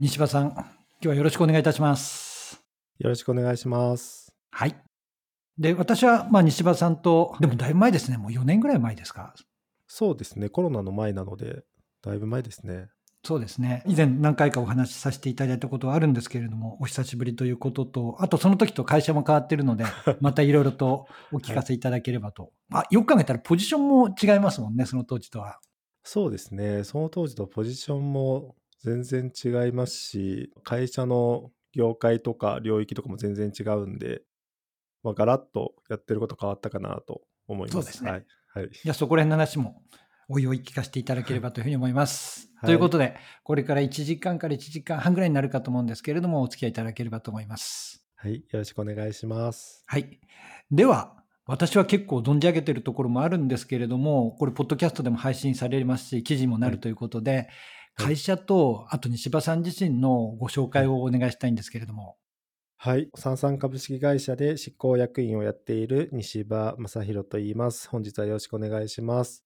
西場さん、今日はよろしくお願いいたします。よろしくお願いします。はい。で、私は、まあ、西場さんと、でもだいぶ前ですね。もう4年ぐらい前ですか。そうですね、コロナの前なので、だいぶ前ですね。そうですね。以前何回かお話しさせていただいたことはあるんですけれども、お久しぶりということと、あとその時と会社も変わってるので、またいろいろとお聞かせいただければと。あ、よく考えたらポジションも違いますもんね、その当時とは。そうですね、その当時とポジションも全然違いますし、会社の業界とか領域とかも全然違うんで、まあ、ガラッとやってること変わったかなと思います。そうですねはい。はい、じゃあそこら辺の話もおいおい聞かせていただければというふうに思います。はいということで、これから1時間から1時間半ぐらいになるかと思うんですけれども、お付き合いいただければと思います。はい、よろしくお願いします。はい。では、私は結構存じ上げているところもあるんですけれども、これ、ポッドキャストでも配信されますし、記事にもなるということで、はい会社と、あと西場さん自身のご紹介をお願いしたいんですけれども。はい、三三株式会社で執行役員をやっている西場正弘と言います。本日はよろしくお願いします。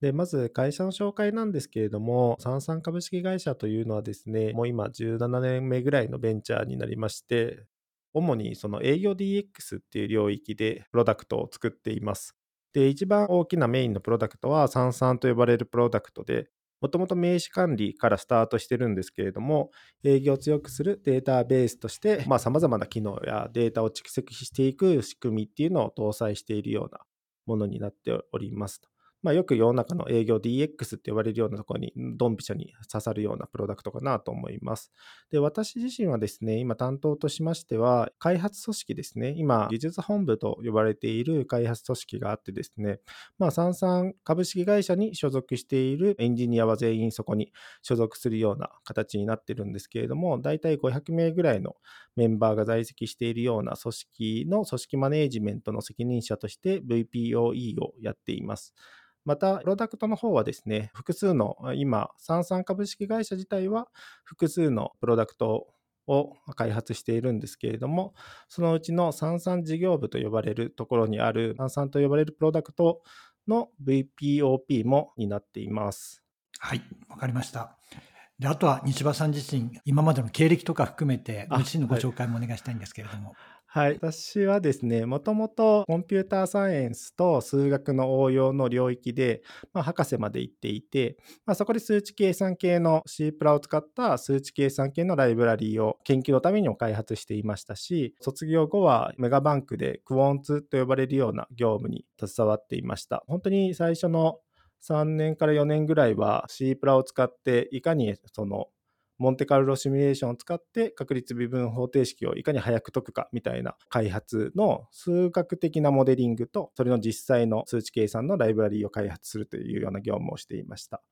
で、まず会社の紹介なんですけれども、三三株式会社というのはですね、もう今17年目ぐらいのベンチャーになりまして、主にその営業 DX っていう領域でプロダクトを作っています。で、一番大きなメインのプロダクトは三三と呼ばれるプロダクトで、もともと名刺管理からスタートしてるんですけれども、営業を強くするデータベースとして、まあ、様々な機能やデータを蓄積していく仕組みっていうのを搭載しているようなものになっておりますと。まあ、よく世の中の営業 DX って呼ばれるようなところにドンピシャに刺さるようなプロダクトかなと思います。で、私自身はですね、今担当としましては、開発組織ですね、今、技術本部と呼ばれている開発組織があってですね、まあ、三々株式会社に所属しているエンジニアは全員そこに所属するような形になってるんですけれども、大体500名ぐらいのメンバーが在籍しているような組織の組織マネージメントの責任者として VPOE をやっています。また、プロダクトの方はですね、複数の、今、三々株式会社自体は複数のプロダクトを開発しているんですけれども、そのうちの三々事業部と呼ばれるところにある、三々と呼ばれるプロダクトの VPOP も担っています。はい、わかりました。で、あとは西場さん自身、今までの経歴とか含めて、ごあ自身のごはい紹介もお願いしたいんですけれども。はい。私はですね、もともとコンピューターサイエンスと数学の応用の領域で、まあ、博士まで行っていて、まあ、そこで数値計算系の C プラを使った数値計算系のライブラリーを研究のためにも開発していましたし、卒業後はメガバンクでクォンツと呼ばれるような業務に携わっていました。本当に最初の3年から4年ぐらいは C プラを使っていかにそのモンテカルロシミュレーションを使って確率微分方程式をいかに早く解くかみたいな開発の数学的なモデリングとそれの実際の数値計算のライブラリーを開発するというような業務をしていました。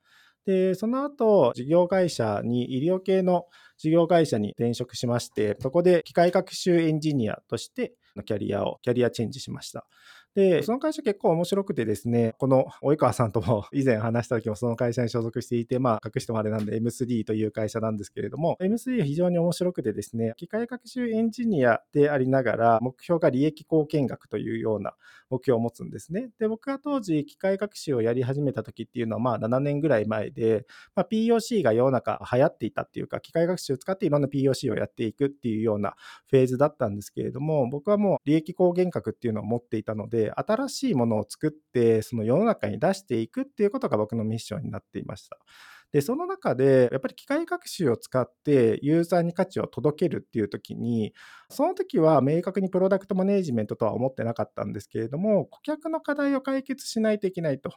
で、その後、事業会社に、医療系の事業会社に転職しまして、そこで機械学習エンジニアとしてのキャリアを、キャリアチェンジしました。で、その会社結構面白くてですね、この及川さんとも 以前話した時もその会社に所属していて、まあ隠してもあれなんで M3 という会社なんですけれども、M3 は非常に面白くてですね、機械学習エンジニアでありながら、目標が利益貢献額というような目標を持つんですね。で、僕が当時機械学習をやり始めた時っていうのはまあ7年ぐらい前で、まあ、POC が世の中流行っていたっていうか、機械学習を使っていろんな POC をやっていくっていうようなフェーズだったんですけれども、僕はもう利益貢献額っていうのを持っていたので、新しいものを作って、その世の中に出していくっていうことが僕のミッションになっていました。で、その中で、やっぱり機械学習を使ってユーザーに価値を届けるっていう時に、その時は明確にプロダクトマネージメントとは思ってなかったんですけれども、顧客の課題を解決しないといけないと。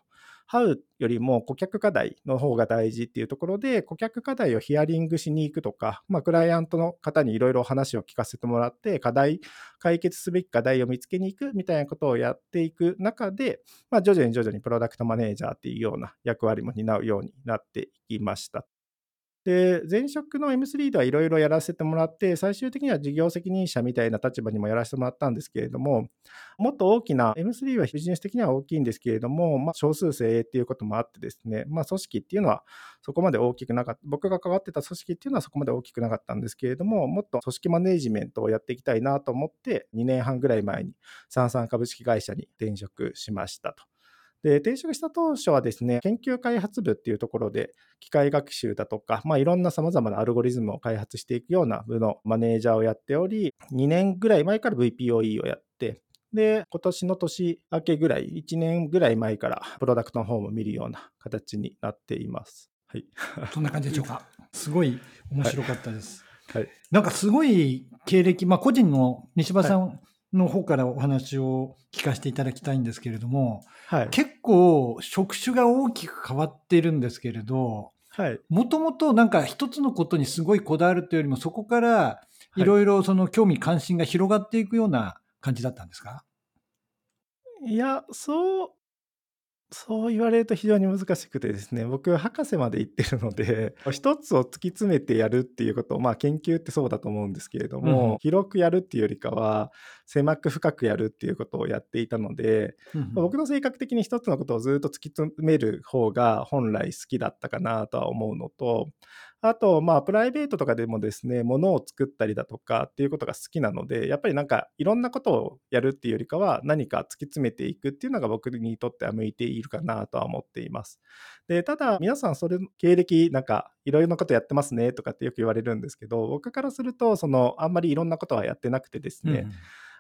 How よりも顧客課題の方が大事っていうところで、顧客課題をヒアリングしに行くとか、まあ、クライアントの方にいろいろ話を聞かせてもらって、課題、解決すべき課題を見つけに行くみたいなことをやっていく中で、まあ、徐々に徐々にプロダクトマネージャーっていうような役割も担うようになっていきました。で、前職の M3 ではいろいろやらせてもらって、最終的には事業責任者みたいな立場にもやらせてもらったんですけれども、もっと大きな、M3 はビジネス的には大きいんですけれども、まあ、少数精鋭っていうこともあってですね、まあ、組織っていうのはそこまで大きくなかった、僕が関わってた組織っていうのはそこまで大きくなかったんですけれども、もっと組織マネジメントをやっていきたいなと思って、2年半ぐらい前に三々株式会社に転職しましたと。で、転職した当初はですね、研究開発部っていうところで、機械学習だとか、まあ、いろんな様々なアルゴリズムを開発していくような部のマネージャーをやっており、2年ぐらい前から VPOE をやって、で、今年の年明けぐらい、1年ぐらい前からプロダクトの方も見るような形になっています。はい。そんな感じでしょうか？すごい面白かったです。はい。なんかすごい経歴、まあ個人の西場さんの方からお話を聞かせていただきたいんですけれども、はい、結構職種が大きく変わっているんですけれど、もともとなんか一つのことにすごいこだわるというよりも、そこからいろいろその興味関心が広がっていくような感じだったんですか？いや、そうそう言われると非常に難しくてですね、僕、博士まで行ってるので、一つを突き詰めてやるっていうことを、まあ、研究ってそうだと思うんですけれども、うん、広くやるっていうよりかは、狭く深くやるっていうことをやっていたので、うん、僕の性格的に一つのことをずっと突き詰める方が本来好きだったかなとは思うのと、あと、まあ、プライベートとかでもですね、ものを作ったりだとかっていうことが好きなので、やっぱりなんかいろんなことをやるっていうよりかは、何か突き詰めていくっていうのが僕にとっては向いているかなとは思っています。で、ただ、皆さん、それ、経歴、なんか、いろいろなことやってますねとかってよく言われるんですけど、僕からすると、その、あんまりいろんなことはやってなくてですね、うん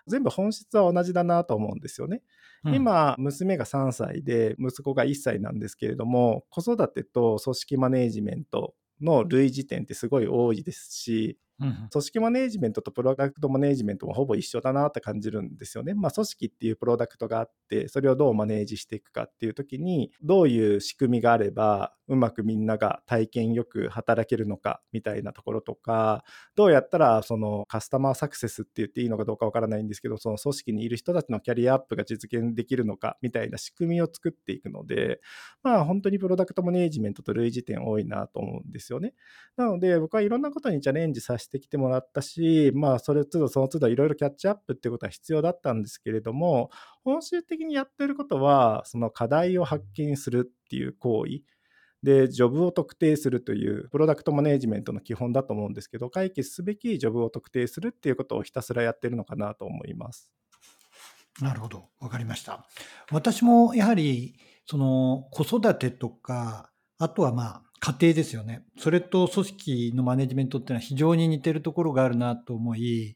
全部本質は同じだなと思うんですよね。うん、今、娘が3歳で、息子が1歳なんですけれども、子育てと組織マネージメントの類似点ってすごい多いですし、うん、組織マネジメントとプロダクトマネジメントもほぼ一緒だなって感じるんですよね。まあ、組織っていうプロダクトがあって、それをどうマネージしていくかっていう時に、どういう仕組みがあれば、うまくみんなが体験よく働けるのかみたいなところとか、どうやったらそのカスタマーサクセスって言っていいのかどうかわからないんですけど、その組織にいる人たちのキャリアアップが実現できるのかみたいな仕組みを作っていくので、まあ本当にプロダクトマネージメントと類似点多いなと思うんですよね。なので僕はいろんなことにチャレンジさせしてきてもらったし、まあそれ都度その都度いろいろキャッチアップってことは必要だったんですけれども、本質的にやってることは、その課題を発見するっていう行為、で、ジョブを特定するという、プロダクトマネジメントの基本だと思うんですけど、解決すべきジョブを特定するっていうことをひたすらやってるのかなと思います。なるほど。わかりました。私もやはり、その子育てとか、あとはまあ、家庭ですよね。それと組織のマネジメントっていうのは非常に似てるところがあるなと思い、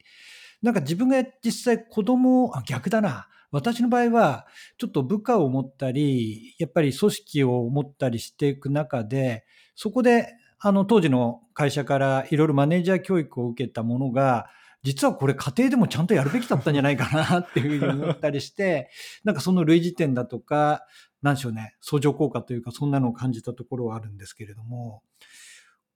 なんか自分が実際子供、あ、逆だな。私の場合は、ちょっと部下を持ったり、やっぱり組織を持ったりしていく中で、そこで、あの、当時の会社からいろいろマネージャー教育を受けたものが、実はこれ家庭でもちゃんとやるべきだったんじゃないかなっていうふうに思ったりして、なんかその類似点だとか、なんでしょうね、相乗効果というか、そんなのを感じたところはあるんですけれども、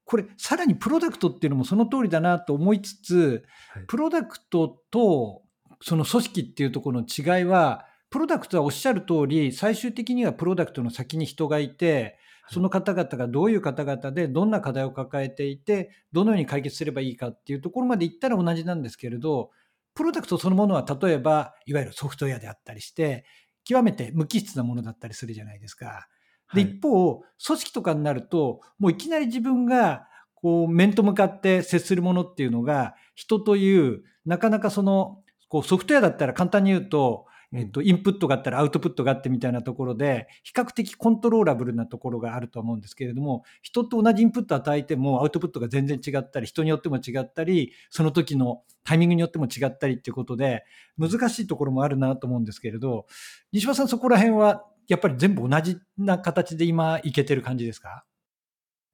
これ、さらにプロダクトっていうのもその通りだなと思いつつ、プロダクトとその組織っていうところの違いは、プロダクトはおっしゃる通り、最終的にはプロダクトの先に人がいて、その方々がどういう方々でどんな課題を抱えていて、どのように解決すればいいかっていうところまでいったら同じなんですけれど、プロダクトそのものは例えば、いわゆるソフトウェアであったりして、極めて無機質なものだったりするじゃないですか。で、一方、組織とかになると、もういきなり自分がこう面と向かって接するものっていうのが、人という、なかなかそのこうソフトウェアだったら簡単に言うと、えっと、インプットがあったらアウトプットがあってみたいなところで、比較的コントローラブルなところがあると思うんですけれども、人と同じインプットを与えてもアウトプットが全然違ったり、人によっても違ったり、その時のタイミングによっても違ったりっていうことで、難しいところもあるなと思うんですけれど、西島さんそこら辺はやっぱり全部同じな形で今いけてる感じですか？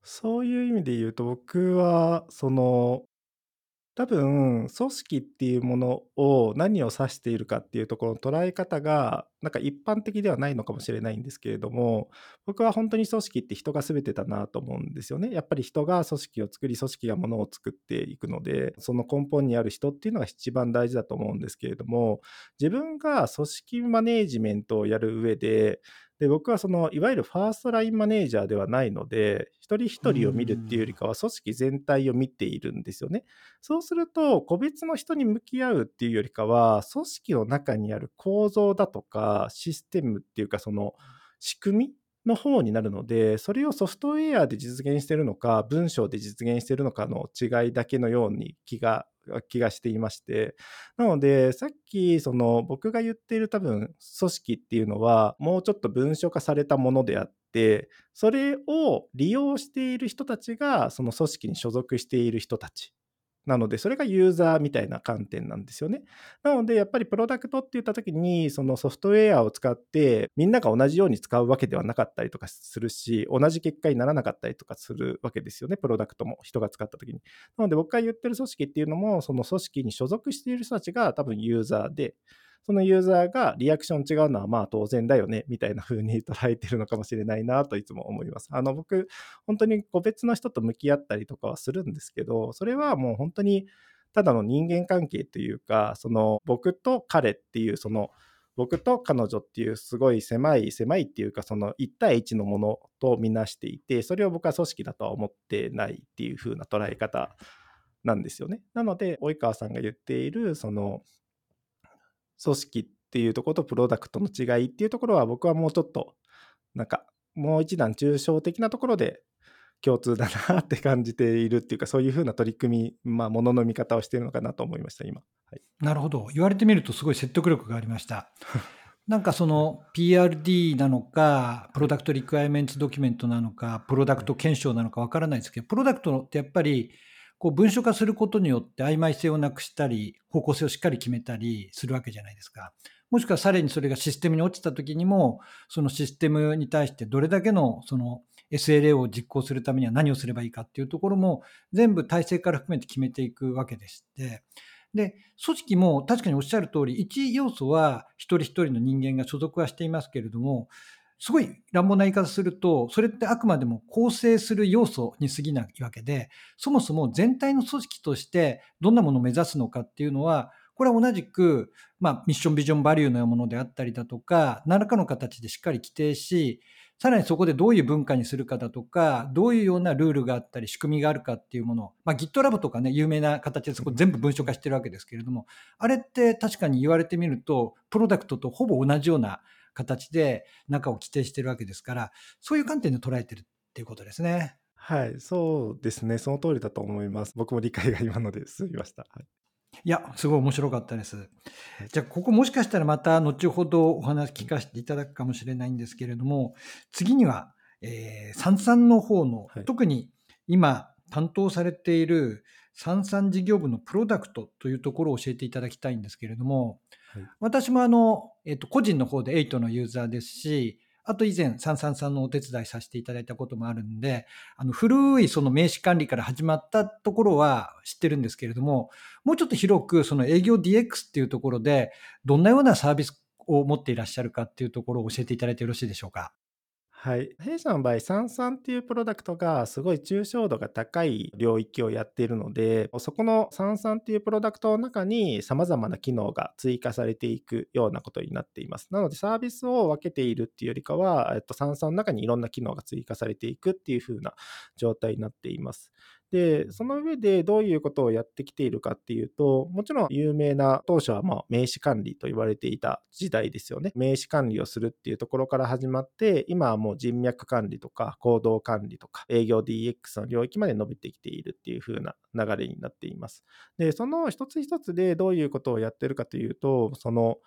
そういう意味で言うと、僕は、その、多分、組織っていうものを何を指しているかっていうところの捉え方が、なんか一般的ではないのかもしれないんですけれども、僕は本当に組織って人が全てだなと思うんですよね。やっぱり人が組織を作り、組織がものを作っていくので、その根本にある人っていうのが一番大事だと思うんですけれども、自分が組織マネージメントをやる上で、で、僕はその、いわゆるファーストラインマネージャーではないので、一人一人を見るっていうよりかは、組織全体を見ているんですよね。そうすると、個別の人に向き合うっていうよりかは、組織の中にある構造だとか、システムっていうか、その、仕組みの方になるので、それをソフトウェアで実現しているのか、文章で実現しているのかの違いだけのように気が気がしていまして、なので、さっき、その僕が言っている多分、組織っていうのは、もうちょっと文書化されたものであって、それを利用している人たちが、その組織に所属している人たち。なので、それがユーザーみたいな観点なんですよね。なので、やっぱりプロダクトって言った時に、そのソフトウェアを使って、みんなが同じように使うわけではなかったりとかするし、同じ結果にならなかったりとかするわけですよね、プロダクトも人が使った時に。なので、僕が言ってる組織っていうのも、その組織に所属している人たちが多分ユーザーで、そのユーザーがリアクション違うのはまあ当然だよねみたいな風に捉えてるのかもしれないなといつも思います。あの僕、本当に個別の人と向き合ったりとかはするんですけど、それはもう本当にただの人間関係というか、その僕と彼っていうその僕と彼女っていうすごい狭い狭いっていうかその1対1のものとみなしていてそれを僕は組織だとは思ってないっていう風な捉え方なんですよね。なので及川さんが言っているその組織っていうところとプロダクトの違いっていうところは僕はもうちょっとなんかもう一段抽象的なところで共通だなって感じているっていうかそういうふうな取り組み、まあ、ものの見方をしているのかなと思いました今、はい、なるほど。言われてみるとすごい説得力がありました。なんかその PRD なのかプロダクトリクエアメンツドキュメントなのかプロダクト検証なのかわからないですけどプロダクトってやっぱりこう文書化することによって曖昧性をなくしたり、方向性をしっかり決めたりするわけじゃないですか。もしくはさらにそれがシステムに落ちた時にも、そのシステムに対してどれだけのその SLA を実行するためには何をすればいいかっていうところも全部体制から含めて決めていくわけでして、で、組織も確かにおっしゃる通り、一要素は一人一人の人間が所属はしていますけれども、すごい乱暴な言い方すると、それってあくまでも構成する要素に過ぎないわけで、そもそも全体の組織としてどんなものを目指すのかっていうのは、これは同じく、まあ、ミッション、ビジョン、バリューのようなものであったりだとか、何らかの形でしっかり規定し、さらにそこでどういう文化にするかだとか、どういうようなルールがあったり、仕組みがあるかっていうもの、まあ、GitLab とかね、有名な形でそこ全部文書化してるわけですけれども、あれって確かに言われてみると、プロダクトとほぼ同じような形で中を規定してるわけですから、そういう観点で捉えてるっていうことですね。はい、そうですね。その通りだと思います。僕も理解が今ので済みました。はい、いや、すごい面白かったです。じゃあ、ここもしかしたらまた後ほどお話聞かせていただくかもしれないんですけれども、次には、えー、三々の方の、はい、特に今担当されている三々事業部のプロダクトというところを教えていただきたいんですけれども、はい、私もあの、えっと、個人の方で8のユーザーですし、あと以前、333のお手伝いさせていただいたこともあるんで、あの古いその名刺管理から始まったところは知ってるんですけれども、もうちょっと広くその営業 DX っていうところで、どんなようなサービスを持っていらっしゃるかっていうところを教えていただいてよろしいでしょうか？はい。弊社の場合、サンサンっていうプロダクトがすごい抽象度が高い領域をやっているので、そこのサンサンっていうプロダクトの中に様々な機能が追加されていくようなことになっています。なので、サービスを分けているっていうよりかは、えっと、サンサンの中にいろんな機能が追加されていくっていう風な状態になっています。で、その上でどういうことをやってきているかっていうと、もちろん有名な当初はまあ名刺管理と言われていた時代ですよね。名刺管理をするっていうところから始まって、今はもう人脈管理とか行動管理とか営業 DX の領域まで伸びてきているっていう風な流れになっています。で、その一つ一つでどういうことをやってるかというと、その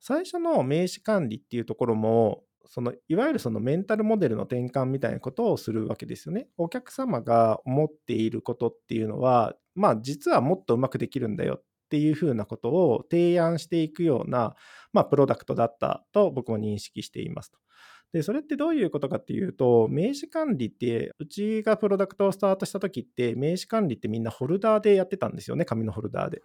最初の名刺管理っていうところもそのいわゆるそのメンタルモデルの転換みたいなことをするわけですよね。お客様が思っていることっていうのは、まあ実はもっとうまくできるんだよっていうふうなことを提案していくような、まあ、プロダクトだったと僕も認識していますと。で、それってどういうことかっていうと、名刺管理って、うちがプロダクトをスタートした時って、名刺管理ってみんなホルダーでやってたんですよね、紙のホルダーで。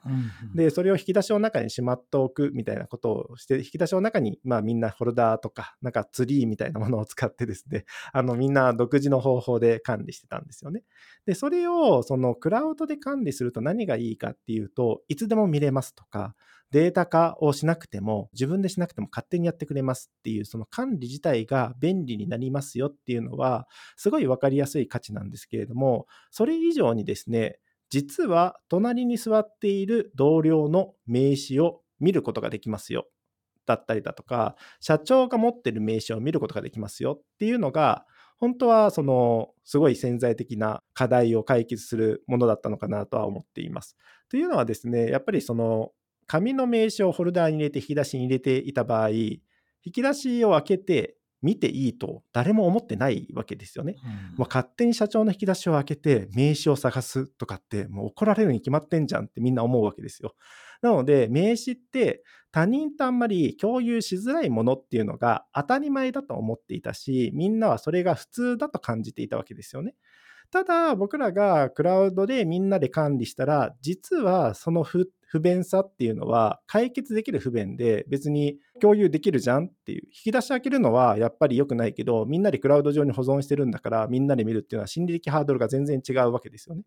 で、それを引き出しの中にしまっておくみたいなことをして、引き出しの中に、まあみんなホルダーとか、なんかツリーみたいなものを使ってですね、あのみんな独自の方法で管理してたんですよね。で、それをそのクラウドで管理すると何がいいかっていうと、いつでも見れますとか、データ化をしなくても、自分でしなくても勝手にやってくれますっていう、その管理自体が便利になりますよっていうのは、すごい分かりやすい価値なんですけれども、それ以上にですね、実は隣に座っている同僚の名刺を見ることができますよ。だったりだとか、社長が持ってる名刺を見ることができますよっていうのが、本当はそのすごい潜在的な課題を解決するものだったのかなとは思っています。というのはですね、やっぱりその紙の名刺をフォルダーに入れて引き出しに入れていた場合、引き出しを開けて見ていいと誰も思ってないわけですよね。うん、もう勝手に社長の引き出しを開けて名刺を探すとかってもう怒られるに決まってんじゃんってみんな思うわけですよ。なので名刺って他人とあんまり共有しづらいものっていうのが当たり前だと思っていたしみんなはそれが普通だと感じていたわけですよね。ただ僕らがクラウドでみんなで管理したら実はその不便さっていうのは解決できる不便で別に共有できるじゃんっていう引き出し開けるのはやっぱり良くないけどみんなでクラウド上に保存してるんだからみんなで見るっていうのは心理的ハードルが全然違うわけですよね。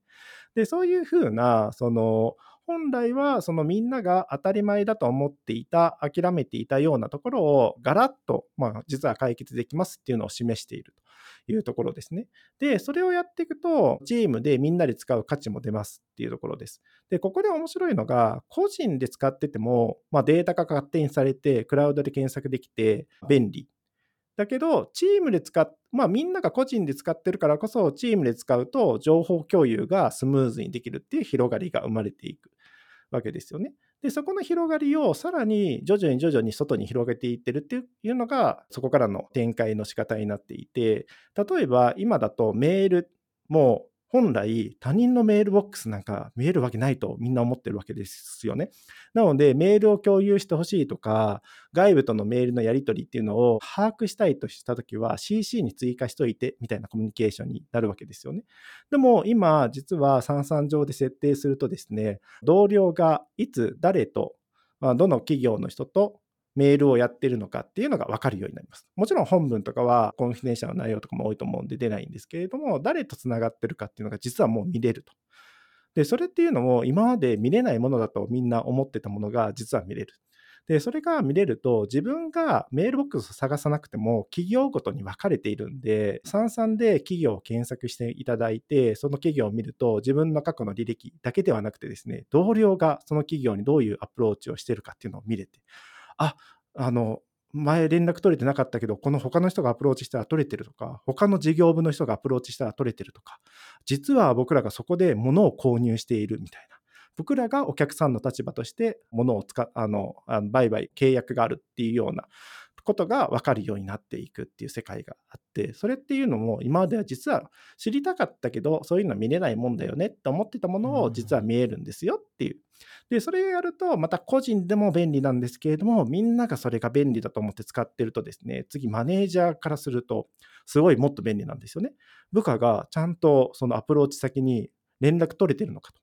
でそういうふうなその本来はそのみんなが当たり前だと思っていた、諦めていたようなところをガラッと、まあ、実は解決できますっていうのを示しているというところですね。で、それをやっていくと、チームでみんなで使う価値も出ますっていうところです。で、ここで面白いのが、個人で使ってても、まあ、データが勝手にされて、クラウドで検索できて便利。だけど、チームで使っ、まあみんなが個人で使ってるからこそ、チームで使うと情報共有がスムーズにできるっていう広がりが生まれていく。わけですよね。で、そこの広がりをさらに徐々に徐々に外に広げていってるっていうのが、そこからの展開の仕方になっていて、例えば今だとメールも本来他人のメールボックスなんか見えるわけないとみんな思ってるわけですよね。なのでメールを共有してほしいとか外部とのメールのやり取りっていうのを把握したいとしたときは CC に追加しといてみたいなコミュニケーションになるわけですよね。でも今実は三々上で設定するとですね同僚がいつ誰とどの企業の人とメールをやってるのかっていうのが分かるようになります。もちろん本文とかは confidential な内容とかも多いと思うんで出ないんですけれども、誰とつながってるかっていうのが実はもう見れると。で、それっていうのも今まで見れないものだとみんな思ってたものが実は見れる。で、それが見れると自分がメールボックスを探さなくても企業ごとに分かれているんで、 Sansanで企業を検索していただいて、その企業を見ると自分の過去の履歴だけではなくてですね、同僚がその企業にどういうアプローチをしてるかっていうのを見れて、あ、あの、前連絡取れてなかったけど、この他の人がアプローチしたら取れてるとか、他の事業部の人がアプローチしたら取れてるとか、実は僕らがそこで物を購入しているみたいな。僕らがお客さんの立場として物を使あの売買契約があるっていうようなことが分かるようになっていくっていう世界があってそれっていうのも今までは実は知りたかったけどそういうのは見れないもんだよねって思ってたものを実は見えるんですよっていう。でそれをやるとまた個人でも便利なんですけれどもみんながそれが便利だと思って使ってるとですね次マネージャーからするとすごいもっと便利なんですよね。部下がちゃんとそのアプローチ先に連絡取れてるのかと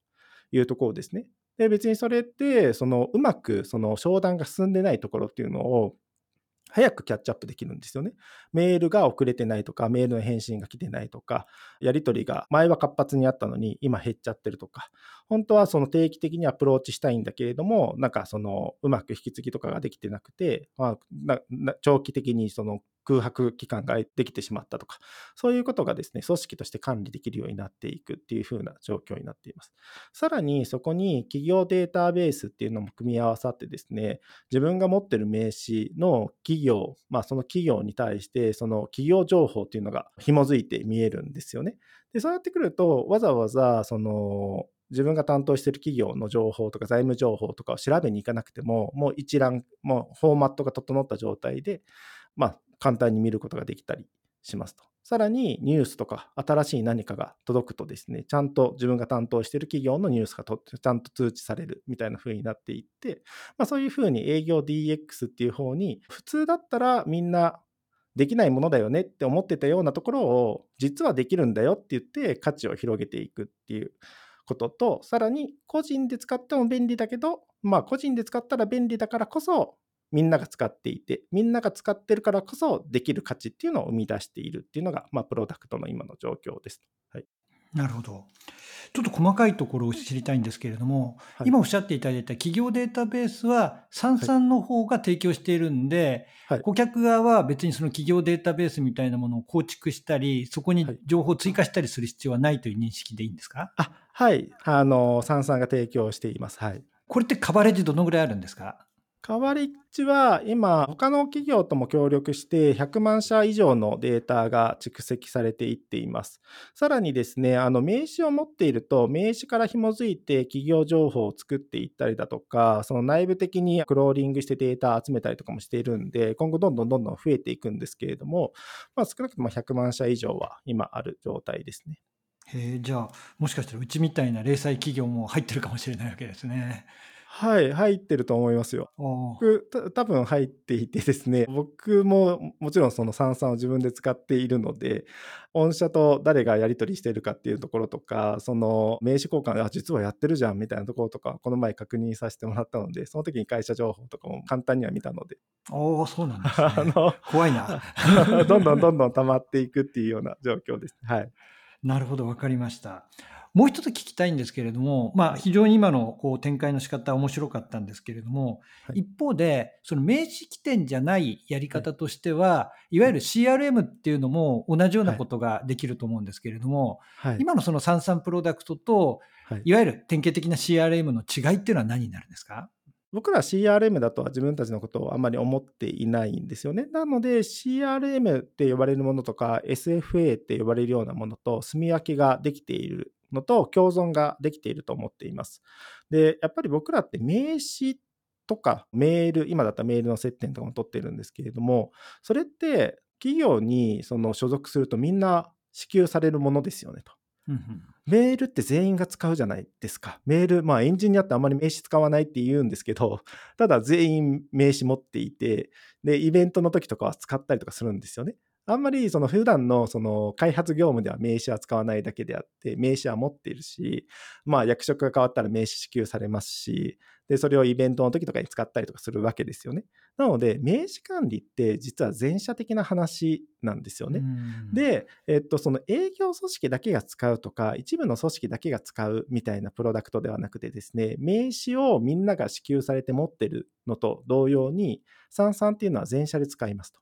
いうところですね。で別にそれってそのうまくその商談が進んでないところっていうのを早くキャッチアップできるんですよね。メールが遅れてないとか、メールの返信が来てないとか、やり取りが前は活発にあったのに今減っちゃってるとか、本当はその定期的にアプローチしたいんだけれども、なんかそのうまく引き継ぎとかができてなくて、まあ、長期的にその空白期間ができてしまったとか、そういうことがですね、組織として管理できるようになっていくっていう風な状況になっています。さらにそこに企業データベースっていうのも組み合わさってですね、自分が持ってる名刺の企業、まあその企業に対してその企業情報っていうのが紐づいて見えるんですよね。で、そうやってくると、わざわざその自分が担当している企業の情報とか財務情報とかを調べに行かなくても、もう一覧、もうフォーマットが整った状態で、まあ、簡単に見ることができたりしますと。さらにニュースとか新しい何かが届くとですね、ちゃんと自分が担当している企業のニュースがとちゃんと通知されるみたいな風になっていって、まあ、そういう風に営業 DX っていう方に普通だったらみんなできないものだよねって思ってたようなところを実はできるんだよって言って価値を広げていくっていうこととさらに個人で使っても便利だけどまあ個人で使ったら便利だからこそみんなが使っていて、みんなが使ってるからこそできる価値っていうのを生み出しているっていうのが、まあ、プロダクトの今の状況です。はい、なるほど。ちょっと細かいところを知りたいんですけれども、はい、今おっしゃっていただいた企業データベースは、サンサンの方が提供しているんで、はい、顧客側は別にその企業データベースみたいなものを構築したり、そこに情報を追加したりする必要はないという認識でいいんですか、あはい。あの、サンサンが提供しています。はい。これってカバレッジどのぐらいあるんですか？カバレッジは今、他の企業とも協力して100万社以上のデータが蓄積されていっています。さらにですね、あの名刺を持っていると、名刺から紐づいて企業情報を作っていったりだとか、その内部的にクローリングしてデータ集めたりとかもしているんで、今後どんどんどんどん増えていくんですけれども、まあ、少なくとも100万社以上は今ある状態ですね。へえ、じゃあ、もしかしたらうちみたいな零細企業も入ってるかもしれないわけですね。はい、入ってると思いますよ。僕、た多分入っていてですね、僕ももちろんその三々を自分で使っているので、御社と誰がやり取りしているかっていうところとか、その名刺交換、あ、実はやってるじゃんみたいなところとか、この前確認させてもらったので、その時に会社情報とかも簡単には見たので。ああ、そうなんですね。あの怖いな。どんどんどんどん溜まっていくっていうような状況です。はい。なるほど、わかりました。もう一つ聞きたいんですけれども、まあ、非常に今のこう展開の仕方は面白かったんですけれども、はい、一方で、その名刺起点じゃないやり方としては、はい、いわゆる CRM っていうのも同じようなことができると思うんですけれども、はい、今のその三々プロダクトと、い。わゆる典型的な CRM の違いっていうのは何になるんですか？僕ら CRM だとは自分たちのことをあまり思っていないんですよね。なので CRM って呼ばれるものとか SFA って呼ばれるようなものと住み分けができているのと共存ができていると思っています。で、やっぱり僕らって名刺とかメール、今だったらメールの接点とかも取ってるんですけれども、それって企業にその所属するとみんな支給されるものですよねと。メールって全員が使うじゃないですか。メール、まあエンジニアってあんまり名刺使わないって言うんですけど、ただ全員名刺持っていて、で、イベントの時とかは使ったりとかするんですよね。あんまりその普段のその開発業務では名刺は使わないだけであって、名刺は持っているし、まあ役職が変わったら名刺支給されますし、で、それをイベントの時とかに使ったりとかするわけですよね。なので、名刺管理って実は全社的な話なんですよね。で、えっと、その営業組織だけが使うとか、一部の組織だけが使うみたいなプロダクトではなくてですね、名刺をみんなが支給されて持ってるのと同様に、三々っていうのは全社で使いますと。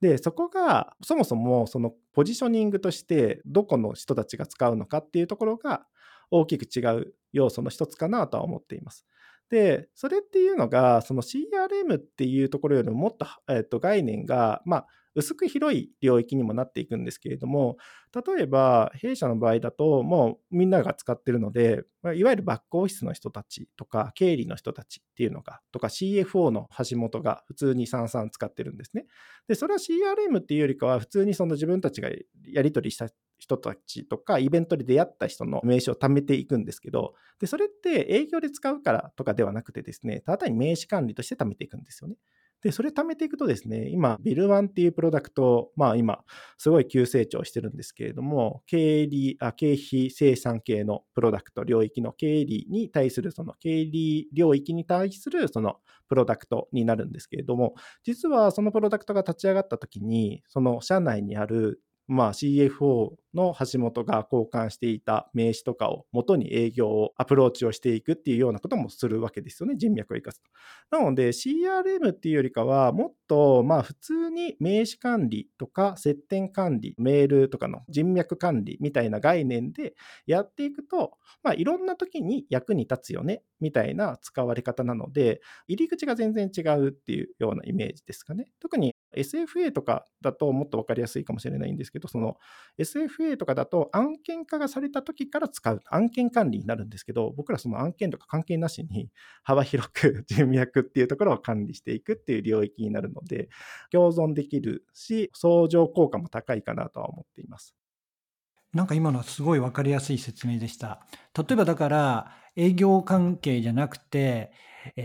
で、そこが、そもそもそのポジショニングとして、どこの人たちが使うのかっていうところが、大きく違う要素の一つかなとは思っています。で、それっていうのが、その CRM っていうところよりももっと,、えー、と概念が、まあ、薄く広い領域にもなっていくんですけれども、例えば弊社の場合だと、もうみんなが使ってるので、いわゆるバックオフィスの人たちとか、経理の人たちっていうのが、とか CFO の橋本が普通にさんさん使ってるんですね。で、それは CRM っていうよりかは、普通にその自分たちがやり取りした人たちとか、イベントで出会った人の名刺を貯めていくんですけど、で、それって営業で使うからとかではなくてですね、ただ単に名刺管理として貯めていくんですよね。で、それ貯めていくとですね、今、ビルワンっていうプロダクト、まあ今、すごい急成長してるんですけれども、経理、あ経費生産系のプロダクト領域の経理に対する、その経理領域に対するそのプロダクトになるんですけれども、実はそのプロダクトが立ち上がった時に、その社内にあるまあ、CFO の橋本が交換していた名刺とかを元に営業をアプローチをしていくっていうようなこともするわけですよね、人脈を生かすと。なので CRM っていうよりかは、もっとまあ普通に名刺管理とか接点管理、メールとかの人脈管理みたいな概念でやっていくと、まあ、いろんな時に役に立つよねみたいな使われ方なので、入り口が全然違うっていうようなイメージですかね。特に SFA とかだともっと分かりやすいかもしれないんですけど、その SFA とかだと案件化がされた時から使う、案件管理になるんですけど、僕らその案件とか関係なしに幅広く 人脈っていうところを管理していくっていう領域になるので、共存できるし、相乗効果も高いかなとは思っています。なんか今のはすごい分かりやすい説明でした。例えばだから営業関係じゃなくて、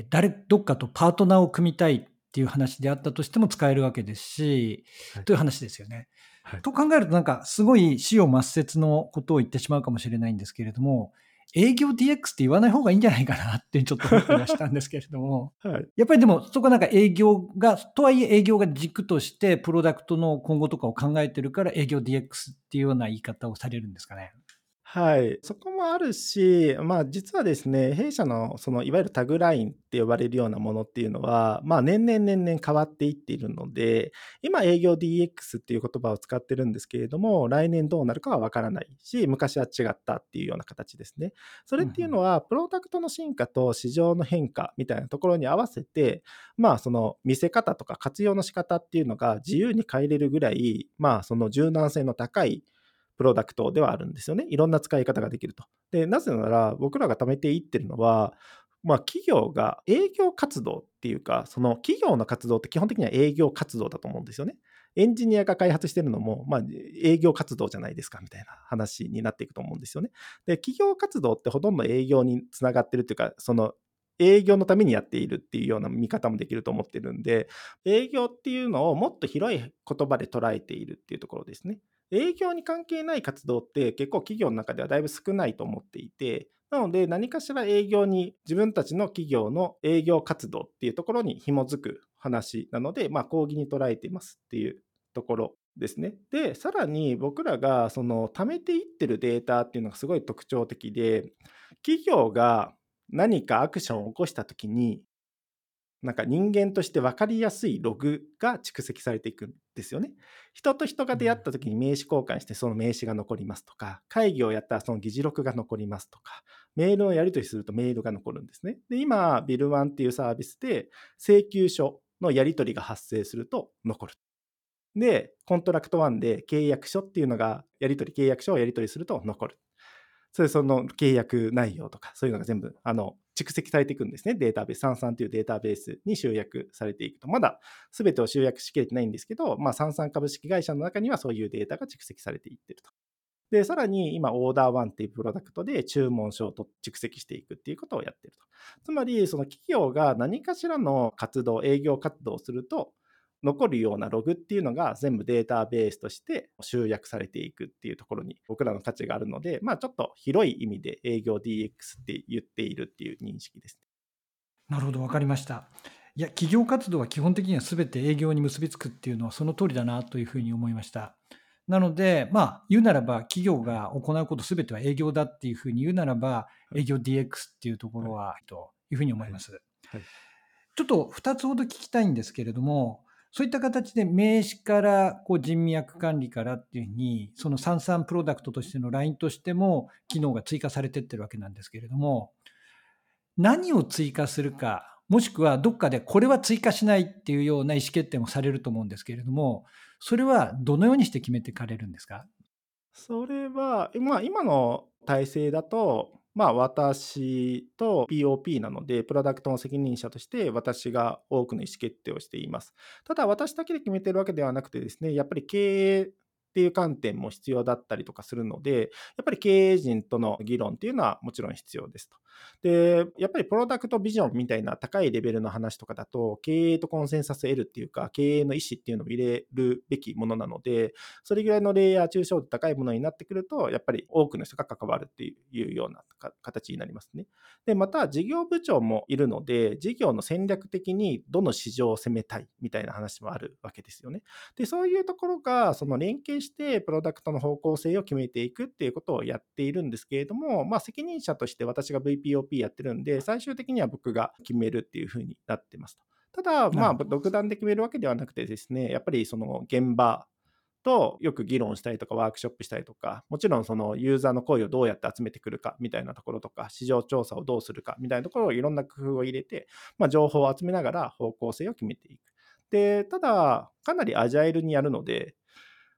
誰、どっかとパートナーを組みたいっていう話であったとしても使えるわけですし、はい、という話ですよね。はい、と考えるとなんかすごい死を抹殺のことを言ってしまうかもしれないんですけれども、営業 DX って言わない方がいいんじゃないかなってちょっと思ってましたんですけれども、はい、やっぱりでもそこはなんか営業が、とはいえ営業が軸としてプロダクトの今後とかを考えてるから営業 DX っていうような言い方をされるんですかね。はい、そこもあるし、まあ、実はですね、弊社のそのいわゆるタグラインって呼ばれるようなものっていうのは、まあ、年々年々変わっていっているので、今営業 DX っていう言葉を使ってるんですけれども、来年どうなるかはわからないし、昔は違ったっていうような形ですね。それっていうのは、プロダクトの進化と市場の変化みたいなところに合わせて、まあ、その見せ方とか活用の仕方っていうのが自由に変えれるぐらい、まあ、その柔軟性の高いプロダクトではあるんですよね。いろんな使い方ができると。で、なぜなら僕らが貯めていってるのは、まあ、企業が営業活動っていうか、その企業の活動って基本的には営業活動だと思うんですよね。エンジニアが開発してるのも、まあ、営業活動じゃないですかみたいな話になっていくと思うんですよね。で、企業活動ってほとんど営業につながってるっていうか、その営業のためにやっているっていうような見方もできると思ってるんで、営業っていうのをもっと広い言葉で捉えているっていうところですね。営業に関係ない活動って結構企業の中ではだいぶ少ないと思っていて、なので何かしら営業に自分たちの企業の営業活動っていうところに紐づく話なので、まあ、講義に捉えていますっていうところですね。で、さらに僕らがその貯めていってるデータっていうのがすごい特徴的で、企業が何かアクションを起こしたときに、なんか人間として分かりやすいログが蓄積されていくんですよね。人と人が出会った時に名刺交換してその名刺が残りますとか、会議をやったらその議事録が残りますとか、メールをやり取りするとメールが残るんですね。で、今、 Bill One っていうサービスで請求書のやり取りが発生すると残る。で、 Contract One で契約書っていうのがやり取り、契約書をやり取りすると残る。それその契約内容とか、そういうのが全部、あの、蓄積されていくんですね。データベース、 Sansanというデータベースに集約されていくと。まだ全てを集約しきれてないんですけど、まあ、三々株式会社の中にはそういうデータが蓄積されていってると。で、さらに今、オーダー1っていうプロダクトで注文書を蓄積していくっていうことをやってると。つまり、その企業が何かしらの活動、営業活動をすると、残るようなログっていうのが全部データベースとして集約されていくっていうところに僕らの価値があるので、まあ、ちょっと広い意味で営業 DX って言っているっていう認識です、なるほど、分かりました。いや、企業活動は基本的には全て営業に結びつくっていうのはその通りだなというふうに思いました。なので、まあ、言うならば、企業が行うこと全ては営業だっていうふうに言うならば、営業 DX っていうところは、というふうに思います。はいはい、ちょっと2つほど聞きたいんですけれども、そういった形で名刺からこう人脈管理からっていうふうに、その三々プロダクトとしての LINE としても機能が追加されてってるわけなんですけれども、何を追加するか、もしくはどっかでこれは追加しないっていうような意思決定もされると思うんですけれども、それはどのようにして決めていかれるんですか？それは、まあ、今の体制だと、まあ、私と POP なので、プロダクトの責任者として私が多くの意思決定をしています。ただ、私だけで決めてるわけではなくてですね、やっぱり経営っていう観点も必要だったりとかするので、やっぱり経営陣との議論っていうのはもちろん必要ですと。で、やっぱりプロダクトビジョンみたいな高いレベルの話とかだと、経営とコンセンサス得るっていうか、経営の意思っていうのを入れるべきものなので、それぐらいのレイヤー、抽象度高いものになってくると、やっぱり多くの人が関わるっていうような形になりますね。で、また、事業部長もいるので、事業の戦略的にどの市場を攻めたいみたいな話もあるわけですよね。で、そういうところが、その連携して、プロダクトの方向性を決めていくっていうことをやっているんですけれども、まあ、責任者として私が VPOP POP やってるんで、最終的には僕が決めるっていう風になってますと。ただ、まあ、独断で決めるわけではなくてですね、やっぱりその現場とよく議論したりとか、ワークショップしたりとか、もちろんそのユーザーの声をどうやって集めてくるかみたいなところとか、市場調査をどうするかみたいなところをいろんな工夫を入れて、まあ、情報を集めながら方向性を決めていく。で、ただ、かなりアジャイルにやるので、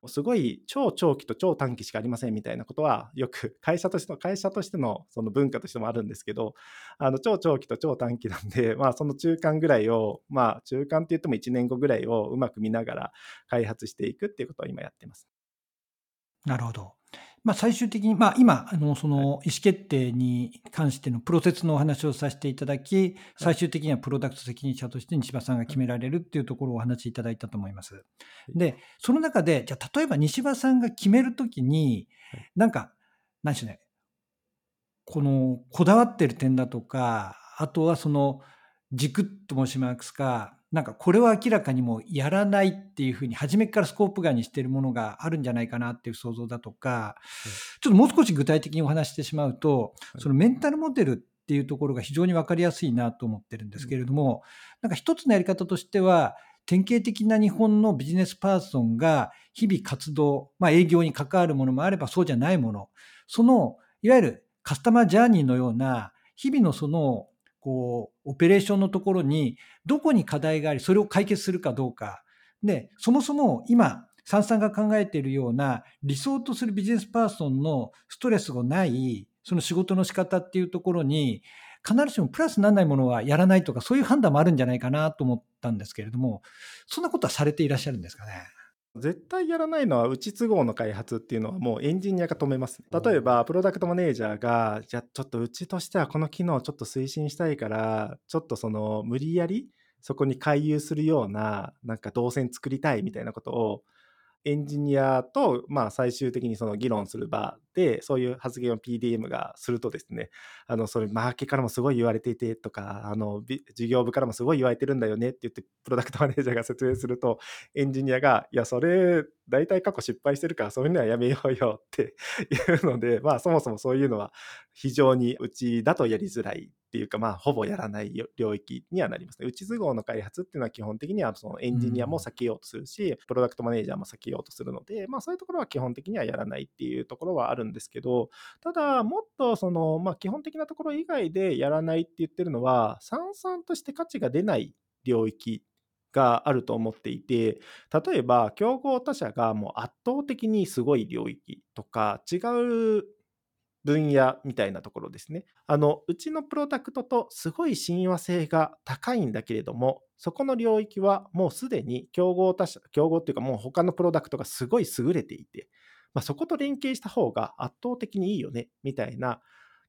すごい超長期と超短期しかありませんみたいなことはよく会社としての会社としてのその文化としてもあるんですけどあの超長期と超短期なんで、まあ、その中間ぐらいをまあ中間って言っても1年後ぐらいをうまく見ながら開発していくっていうことを今やってます。なるほど。まあ、最終的に、まあ、今、あのその意思決定に関してのプロセスのお話をさせていただき、最終的にはプロダクト責任者として西場さんが決められるっていうところをお話しいただいたと思います。で、その中で、じゃあ、例えば西場さんが決めるときに、なんか、何でしょうね、このこだわってる点だとか、あとはその軸と申しますか、なんかこれは明らかにもうやらないっていうふうに初めからスコープ外にしてるものがあるんじゃないかなっていう想像だとか、ちょっともう少し具体的にお話してしまうと、そのメンタルモデルっていうところが非常に分かりやすいなと思ってるんですけれども、なんか一つのやり方としては、典型的な日本のビジネスパーソンが日々活動、まあ、営業に関わるものもあればそうじゃないもの、そのいわゆるカスタマージャーニーのような日々のそのこうオペレーションのところにどこに課題がありそれを解決するかどうか。でそもそも今サンさんが考えているような理想とするビジネスパーソンのストレスがないその仕事の仕方っていうところに必ずしもプラスにならないものはやらないとかそういう判断もあるんじゃないかなと思ったんですけれどもそんなことはされていらっしゃるんですかね？絶対やらないのは、うち都合の開発っていうのはもうエンジニアが止めます、ね。例えば、プロダクトマネージャーが、じゃあちょっとうちとしてはこの機能をちょっと推進したいから、ちょっとその無理やりそこに回遊するような、なんか動線作りたいみたいなことをエンジニアと、まあ、最終的にその議論する場で、そういう発言を PDM がするとですね、あの、それ、マーケからもすごい言われていてとか、あの、事業部からもすごい言われてるんだよねって言って、プロダクトマネージャーが説明すると、エンジニアが、いや、それ、大体過去失敗してるから、そういうのはやめようよって いうので、まあ、そもそもそういうのは非常にうちだとやりづらいっていうか、まあ、ほぼやらない領域にはなりますね。内都合の開発っていうのは基本的にはそのエンジニアも避けようとするし、うん、プロダクトマネージャーも避けようとするので、まあ、そういうところは基本的にはやらないっていうところはあるんんですけど、ただ、もっとその、まあ、基本的なところ以外でやらないって言ってるのは、さんさんとして価値が出ない領域があると思っていて、例えば競合他社がもう圧倒的にすごい領域とか違う分野みたいなところですね。あの、うちのプロダクトとすごい親和性が高いんだけれども、そこの領域はもうすでに競合他社、競合っていうかもう他のプロダクトがすごい優れていて、まあ、そこと連携した方が圧倒的にいいよね、みたいな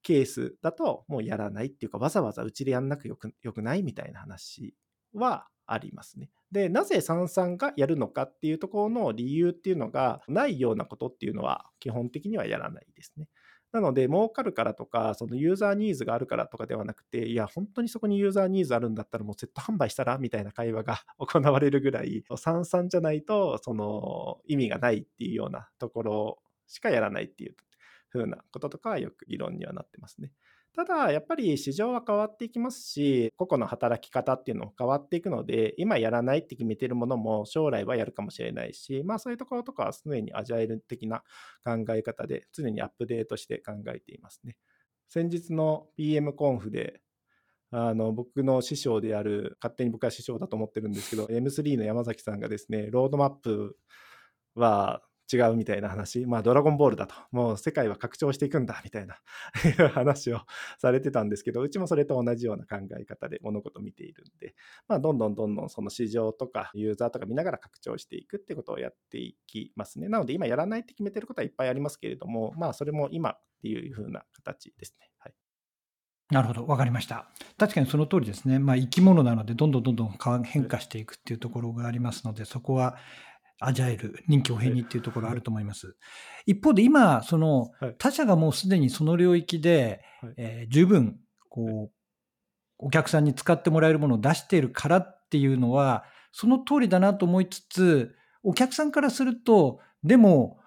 ケースだともうやらないっていうか、わざわざうちでやんなくよくよくないみたいな話はありますね。で、なぜ三々がやるのかっていうところの理由っていうのがないようなことっていうのは基本的にはやらないですね。なので、儲かるからとか、そのユーザーニーズがあるからとかではなくて、いや、本当にそこにユーザーニーズあるんだったら、もうセット販売したらみたいな会話が 行われるぐらい、三々じゃないと、その意味がないっていうようなところしかやらないっていう風なこととかはよく議論にはなってますね。ただ、やっぱり市場は変わっていきますし、個々の働き方っていうのも変わっていくので、今やらないって決めてるものも将来はやるかもしれないし、まあそういうところとかは常にアジャイル的な考え方で常にアップデートして考えていますね。先日の PM コンフで、あの僕の師匠である、勝手に僕は師匠だと思ってるんですけど、M3 の山崎さんがですね、ロードマップは違うみたいな話、まあ、ドラゴンボールだと、もう世界は拡張していくんだみたいな 話をされてたんですけど、うちもそれと同じような考え方で物事を見ているんで、まあ、どんどんどんどんその市場とかユーザーとか見ながら拡張していくってことをやっていきますね。なので、今やらないって決めてることはいっぱいありますけれども、まあ、それも今っていう風な形ですね。はいなるほど、わかりました。確かにその通りですね。まあ、生き物なので、どんどんどんどん変化していくっていうところがありますので、そこはアジャイル、臨機応変にっていうところあると思います。一方で今、その他社がもうすでにその領域で、えー、十分、こう、お客さんに使ってもらえるものを出しているからっていうのは、その通りだなと思いつつ、お客さんからすると、でも、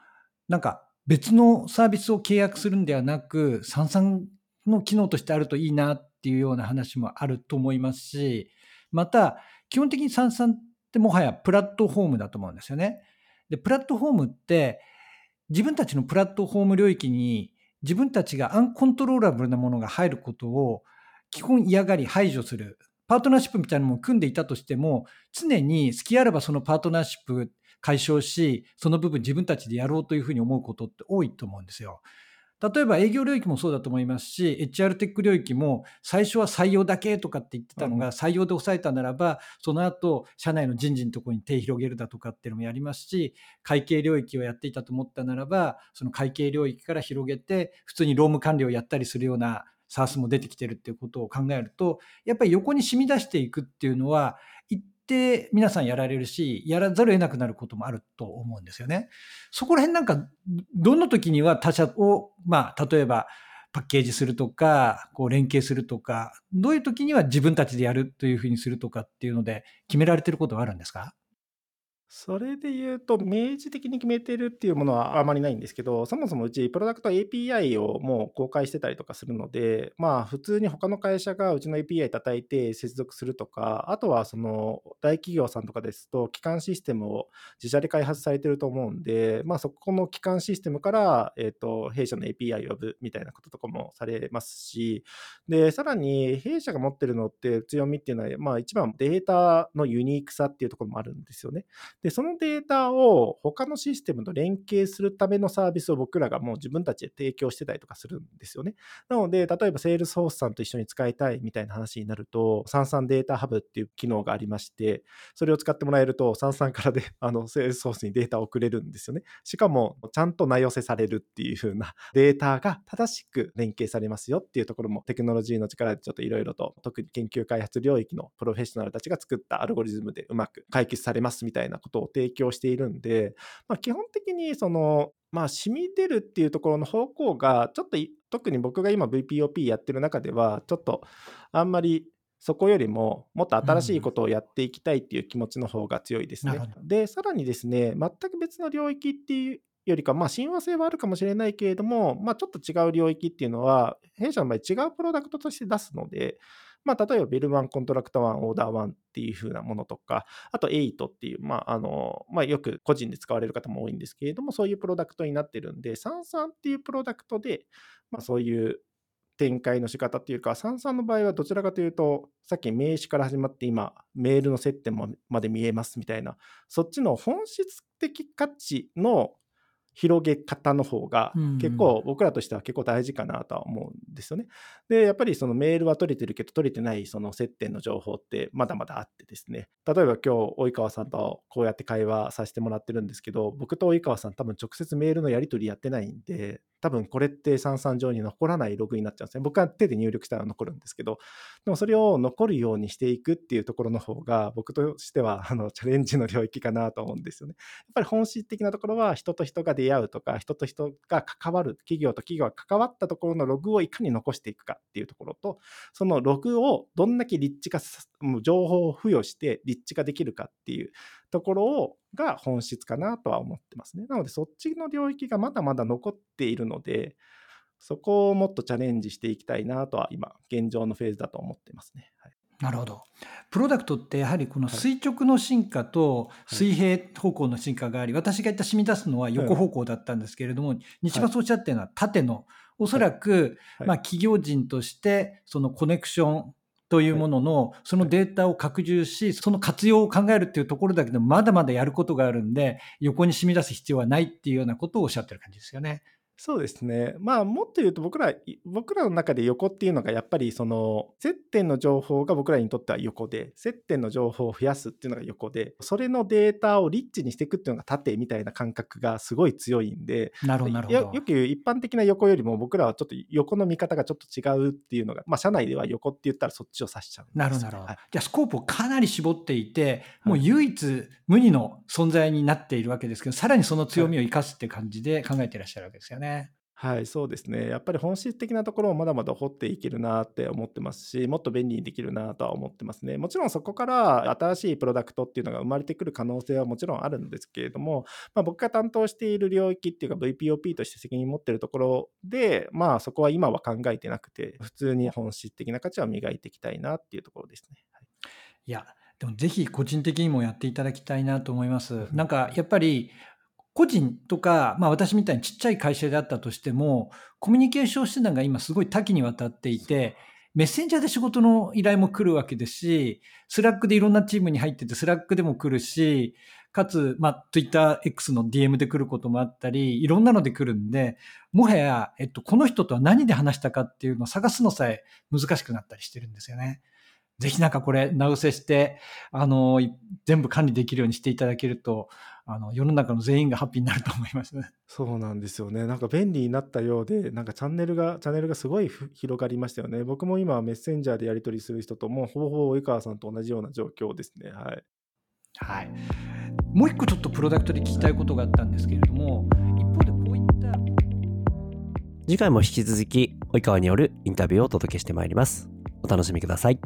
なんか別のサービスを契約するんではなく、三々の機能としてあるといいなっていうような話もあると思いますし、また、基本的に三々でもはやプラットフォームだと思うんですよね。で、プラットフォームって自分たちのプラットフォーム領域に自分たちがアンコントローラブルなものが入ることを基本嫌がり排除する。パートナーシップみたいなのも組んでいたとしても、常に好きあればそのパートナーシップ解消し、その部分自分たちでやろうというふうに思うことって多いと思うんですよ。例えば営業領域もそうだと思いますし、HR テック領域も最初は採用だけとかって言ってたのが、採用で抑えたならば、その後、社内の人事のところに手を広げるだとかっていうのもやりますし、会計領域をやっていたと思ったならば、その会計領域から広げて、普通に労務管理をやったりするような SARS も出てきてるっていうことを考えると、やっぱり横に染み出していくっていうのは、って皆さんやられるし、やらざるを得なくなることもあると思うんですよね。そこら辺なんか、どの時には他者を、まあ、例えば、パッケージするとか、こう連携するとか、どういう時には自分たちでやるというふうにするとかっていうので、決められてることはあるんですか？それで言うと、明示的に決めてるっていうものはあまりないんですけど、そもそもうちプロダクト API をもう公開してたりとかするので、まあ普通に他の会社がうちの API 叩いて接続するとか、あとはその大企業さんとかですと、基幹システムを自社で開発されてると思うんで、まあそこの基幹システムから、えっ、と、弊社の API を呼ぶみたいなこととかもされますし、で、さらに弊社が持ってるのって強みっていうのは、まあ一番データのユニークさっていうところもあるんですよね。で、そのデータを他のシステムと連携するためのサービスを僕らがもう自分たちで提供してたりとかするんですよね。なので、例えばセールスフォースさんと一緒に使いたいみたいな話になると、 Sansan Data Hub っていう機能がありまして、それを使ってもらえると、 Sansanからで、あの、セールスフォースにデータを送れるんですよね。しかも、ちゃんと名寄せされるっていう風な データが正しく連携されますよっていうところもテクノロジーの力でちょっといろいろと、特に研究開発領域のプロフェッショナルたちが作ったアルゴリズムでうまく解決されますみたいなことを提提供しているんで、まあ、基本的にその、まあ、染み出るっていうところの方向が、ちょっと特に僕が今 VPOP やってる中では、ちょっとあんまりそこよりももっと新しいことをやっていきたいっていう気持ちの方が強いですね。うん、で、さらにですね、全く別の領域っていうよりか、まあ、親和性はあるかもしれないけれども、まあ、ちょっと違う領域っていうのは、弊社の場合違うプロダクトとして出すので、まあ、例えばビル1、コントラクター1、オーダー1っていう風なものとか、あと8っていう、まあ、あの、まあ、よく個人で使われる方も多いんですけれども、そういうプロダクトになってるんで、33っていうプロダクトで、まあ、そういう展開の仕方っていうか、33の場合はどちらかというと、さっき名詞から始まって今、メールの接点まで見えますみたいな、そっちの本質的価値の広げ方の方が結構僕らとしては結構大事かなとは思うんですよね。でやっぱりそのメールは取れてるけど取れてないその接点の情報ってまだまだあってですね例えば今日及川さんとこうやって会話させてもらってるんですけど僕と及川さん多分直接メールのやり取りやってないんで多分これって三々上に残らないログになっちゃうんですね。僕は手で入力したら残るんですけど、でもそれを残るようにしていくっていうところの方が、僕としてはあのチャレンジの領域かなと思うんですよね。やっぱり本質的なところは人と人が出会うとか、人と人が関わる、企業と企業が関わったところのログをいかに残していくかっていうところと、そのログをどんだけ立地化、情報を付与して立地化できるかっていうところをが本質かなとは思ってますね。なのでそっちの領域がまだまだ残っているので、そこをもっとチャレンジしていきたいなとは今、現状のフェーズだと思ってますね。はい、なるほど。プロダクトってやはりこの垂直の進化と水平方向の進化があり、はい、私が言った染み出すのは横方向だったんですけれども、はい、日馬そうおっしゃってるのは縦の、おそらく、まあ企業人としてそのコネクションというものの、そのデータを拡充し、その活用を考えるっていうところだけど、まだまだやることがあるんで、横に染み出す必要はないっていうようなことをおっしゃってる感じですよね。そうですね。まあ、もっと言うと僕ら、僕らの中で横っていうのがやっぱりその接点の情報が僕らにとっては横で、接点の情報を増やすっていうのが横で、それのデータをリッチにしていくっていうのが縦みたいな感覚がすごい強いんで、なるほどなるほどよく言う一般的な横よりも僕らはちょっと横の見方がちょっと違うっていうのが、まあ、社内では横って言ったらそっちを指しちゃう、なるほどなるほど。はい、じゃあスコープをかなり絞っていて、もう唯一無二の存在になっているわけですけど、さらにその強みを生かすって感じで考えていらっしゃるわけですよね。はい、そうですね。やっぱり本質的なところをまだまだ掘っていけるなって思ってますし、もっと便利にできるなとは思ってますね。もちろんそこから新しいプロダクトっていうのが生まれてくる可能性はもちろんあるんですけれども、まあ、僕が担当している領域っていうか VPOP として責任持ってるところで、まあそこは今は考えてなくて、普通に本質的な価値は磨いていきたいなっていうところですね。はい、いや、でもぜひ個人的にもやっていただきたいなと思います。なんかやっぱり個人とか、まあ私みたいにちっちゃい会社であったとしても、コミュニケーション手段が今すごい多岐にわたっていて、メッセンジャーで仕事の依頼も来るわけですし、スラックでいろんなチームに入ってて、スラックでも来るし、かつ、まあ、 Twitter X の DM で来ることもあったり、いろんなので来るんで、もはや、えっと、この人とは何で話したかっていうのを探すのさえ難しくなったりしてるんですよね。ぜひなんかこれ、直せして、あの、全部管理できるようにしていただけると、あの世の中の全員がハッピーになると思います、ね、そうなんですよね。なんか便利になったようで、なんかチャンネルが、チャンネルがすごい広がりましたよね。僕も今はメッセンジャーでやり取りする人と、もうほぼほぼ及川さんと同じような状況ですね。はい。はい。もう一個ちょっとプロダクトで聞きたいことがあったんですけれども、一方でこういった次回も引き続き及川によるインタビューをお届けしてまいりますお楽しみください